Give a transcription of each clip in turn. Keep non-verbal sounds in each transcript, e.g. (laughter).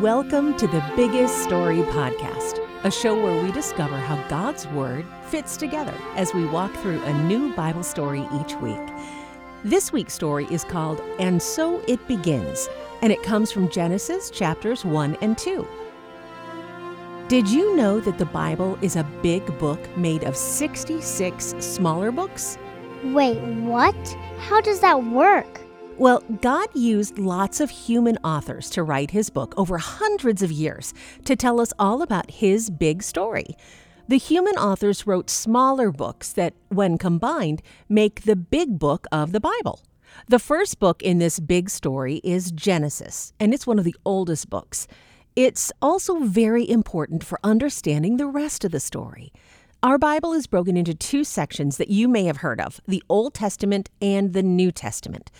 Welcome to the Biggest Story Podcast, a show where we discover how God's Word fits together as we walk through a new Bible story each week. This week's story is called And So It Begins, and it comes from Genesis chapters 1 and 2. Did you know that the Bible is a big book made of 66 smaller books? Wait, what? How does that work? Well, God used lots of human authors to write his book over hundreds of years to tell us all about his big story. The human authors wrote smaller books that, when combined, make the big book of the Bible. The first book in this big story is Genesis, and it's one of the oldest books. It's also very important for understanding the rest of the story. Our Bible is broken into two sections that you may have heard of the Old Testament and the New Testament.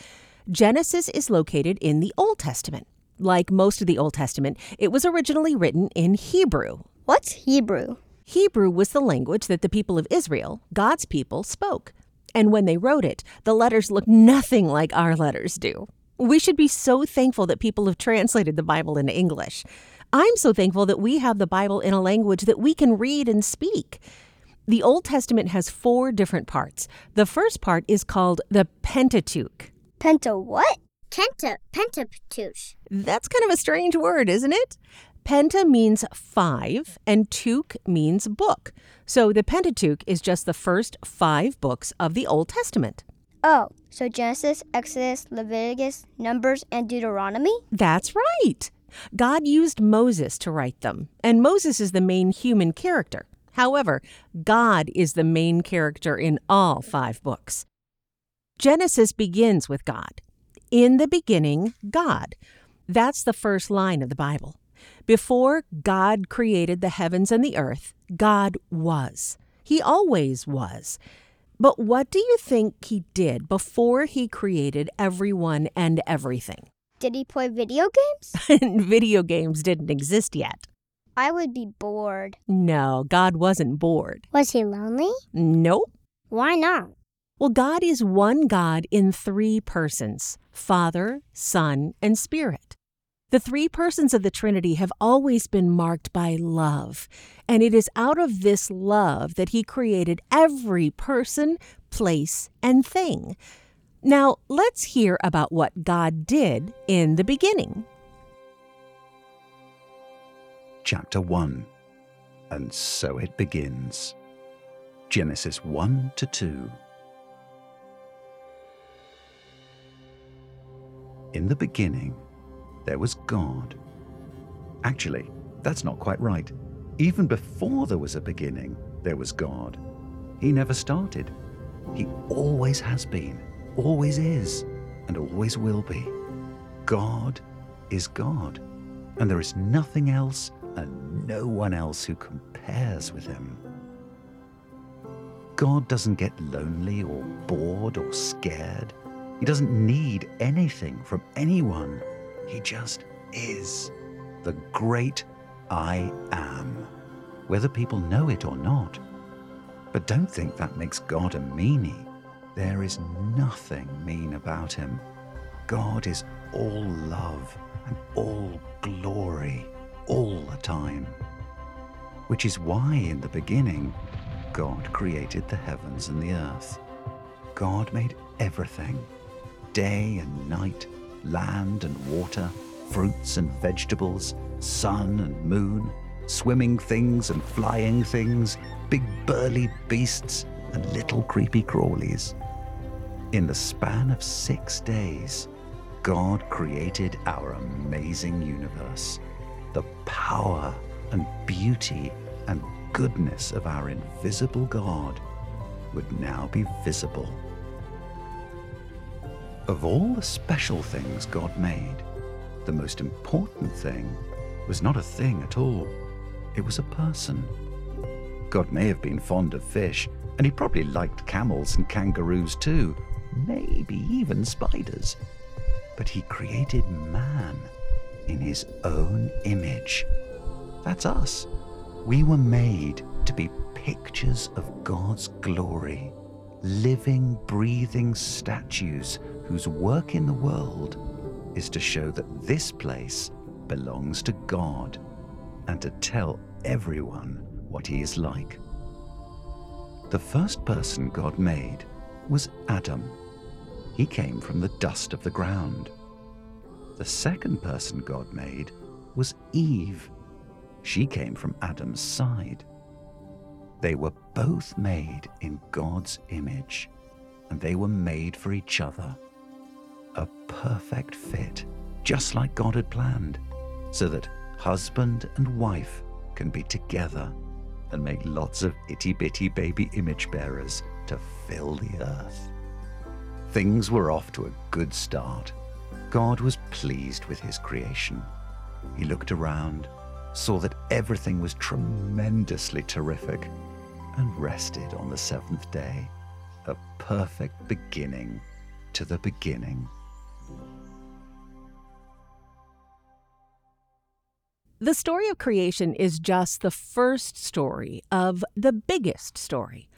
Genesis is located in the Old Testament. Like most of the Old Testament, it was originally written in Hebrew. What's Hebrew? Hebrew was the language that the people of Israel, God's people, spoke. And when they wrote it, the letters looked nothing like our letters do. We should be so thankful that people have translated the Bible into English. I'm so thankful that we have the Bible in a language that we can read and speak. The Old Testament has four different parts. The first part is called the Pentateuch. Penta what? Kenta, Pentateuch. That's kind of a strange word, isn't it? Penta means five, and Tuch means book. So the Pentateuch is just the first five books of the Old Testament. Oh, so Genesis, Exodus, Leviticus, Numbers, and Deuteronomy? That's right. God used Moses to write them, and Moses is the main human character. However, God is the main character in all five books. Genesis begins with God. In the beginning, God. That's the first line of the Bible. Before God created the heavens and the earth, God was. He always was. But what do you think he did before he created everyone and everything? Did he play video games? (laughs) Video games didn't exist yet. I would be bored. No, God wasn't bored. Was he lonely? Nope. Why not? Well, God is one God in three persons Father, Son, and Spirit. The three persons of the Trinity have always been marked by love, and it is out of this love that He created every person, place, and thing. Now, let's hear about what God did in the beginning. Chapter 1 And so it begins. Genesis 1 to 2. In the beginning, there was God. Actually, that's not quite right. Even before there was a beginning, there was God. He never started. He always has been, always is, and always will be. God is God, and there is nothing else and no one else who compares with him. God doesn't get lonely or bored or scared. He doesn't need anything from anyone. He just is the great I am, whether people know it or not. But don't think that makes God a meanie. There is nothing mean about him. God is all love and all glory all the time. Which is why, in the beginning, God created the heavens and the earth. God made everything day and night, land and water, fruits and vegetables, sun and moon, swimming things and flying things, big burly beasts and little creepy crawlies. In the span of six days, God created our amazing universe. The power and beauty and goodness of our invisible God would now be visible. Of all the special things God made, the most important thing was not a thing at all. It was a person. God may have been fond of fish, and he probably liked camels and kangaroos too, maybe even spiders. But he created man in his own image. That's us. We were made to be pictures of God's glory, living, breathing statues whose work in the world is to show that this place belongs to God and to tell everyone what he is like. The first person God made was Adam. He came from the dust of the ground. The second person God made was Eve. She came from Adam's side. They were both made in God's image, and they were made for each other. A perfect fit, just like God had planned, so that husband and wife can be together and make lots of itty bitty baby image bearers to fill the earth. Things were off to a good start. God was pleased with his creation. He looked around, saw that everything was tremendously terrific, and rested on the seventh day, a perfect beginning to the beginning. The story of creation is just the first story of the biggest story.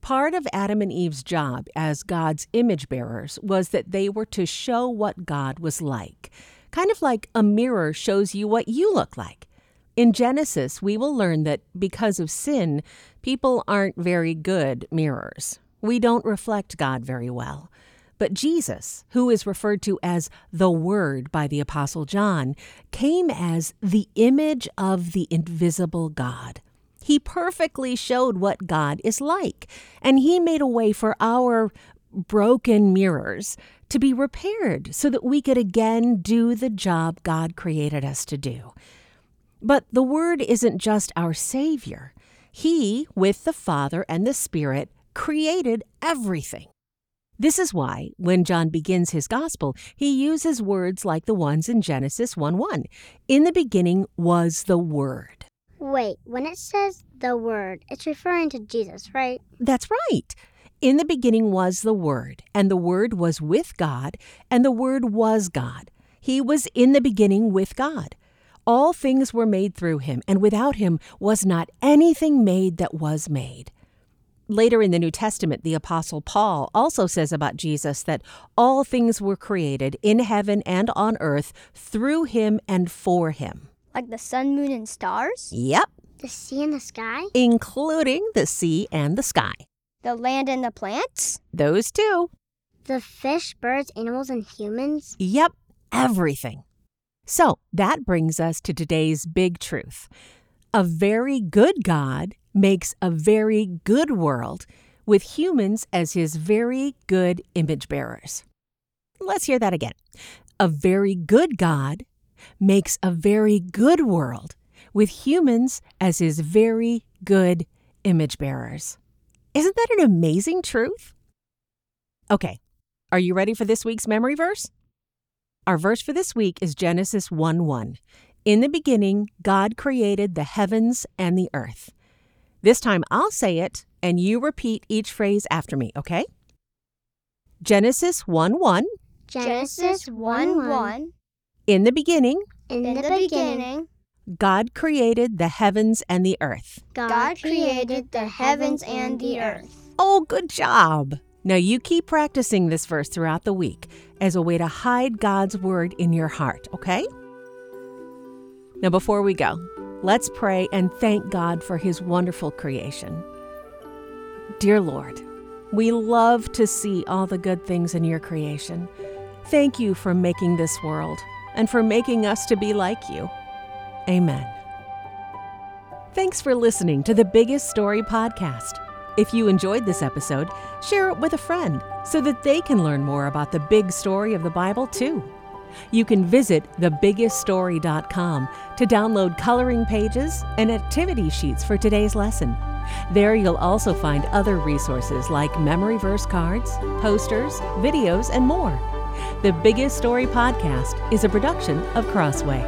Part of Adam and Eve's job as God's image bearers was that they were to show what God was like, kind of like a mirror shows you what you look like. In Genesis, we will learn that because of sin, people aren't very good mirrors. We don't reflect God very well. But Jesus, who is referred to as the Word by the Apostle John, came as the image of the invisible God. He perfectly showed what God is like, and He made a way for our broken mirrors to be repaired so that we could again do the job God created us to do. But the Word isn't just our Savior. He, with the Father and the Spirit, created everything. This is why, when John begins his gospel, he uses words like the ones in Genesis 1 1. In the beginning was the Word. Wait, when it says the Word, it's referring to Jesus, right? That's right. In the beginning was the Word, and the Word was with God, and the Word was God. He was in the beginning with God. All things were made through him, and without him was not anything made that was made. Later in the New Testament, the Apostle Paul also says about Jesus that all things were created in heaven and on earth through him and for him. Like the sun, moon, and stars? Yep, The sea and the sky? including the sea and the sky. The land and the plants? Those too. The fish, birds, animals, and humans? Yep, everything. So that brings us to today's big truth. A very good God makes a very good world with humans as his very good image bearers. Let's hear that again. A very good God makes a very good world with humans as his very good image bearers. Isn't that an amazing truth? Okay, are you ready for this week's memory verse? Our verse for this week is Genesis 1 1. In the beginning, God created the heavens and the earth. This time I'll say it and you repeat each phrase after me, okay? Genesis 1 1. Genesis 1 1. In the beginning, In the beginning, God created the heavens and the earth. God created the heavens and the earth. Oh, good job! Now you keep practicing this verse throughout the week as a way to hide God's word in your heart, okay? Now, before we go, let's pray and thank God for his wonderful creation. Dear Lord, we love to see all the good things in your creation. Thank you for making this world and for making us to be like you. Amen. Thanks for listening to the Biggest Story podcast. If you enjoyed this episode, share it with a friend so that they can learn more about the big story of the Bible too. You can visit thebiggeststory.com to download coloring pages and activity sheets for today's lesson. There you'll also find other resources like memory verse cards, posters, videos, and more. The Biggest Story podcast is a production of Crossway.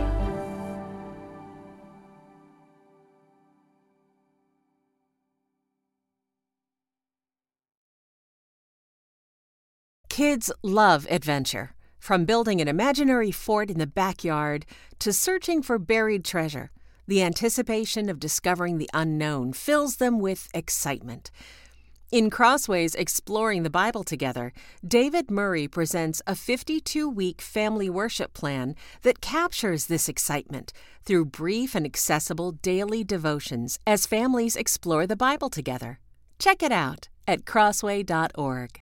Kids love adventure. From building an imaginary fort in the backyard to searching for buried treasure, the anticipation of discovering the unknown fills them with excitement. In Crossways Exploring the Bible Together, David Murray presents a 52 week family worship plan that captures this excitement through brief and accessible daily devotions as families explore the Bible together. Check it out at crossway.org.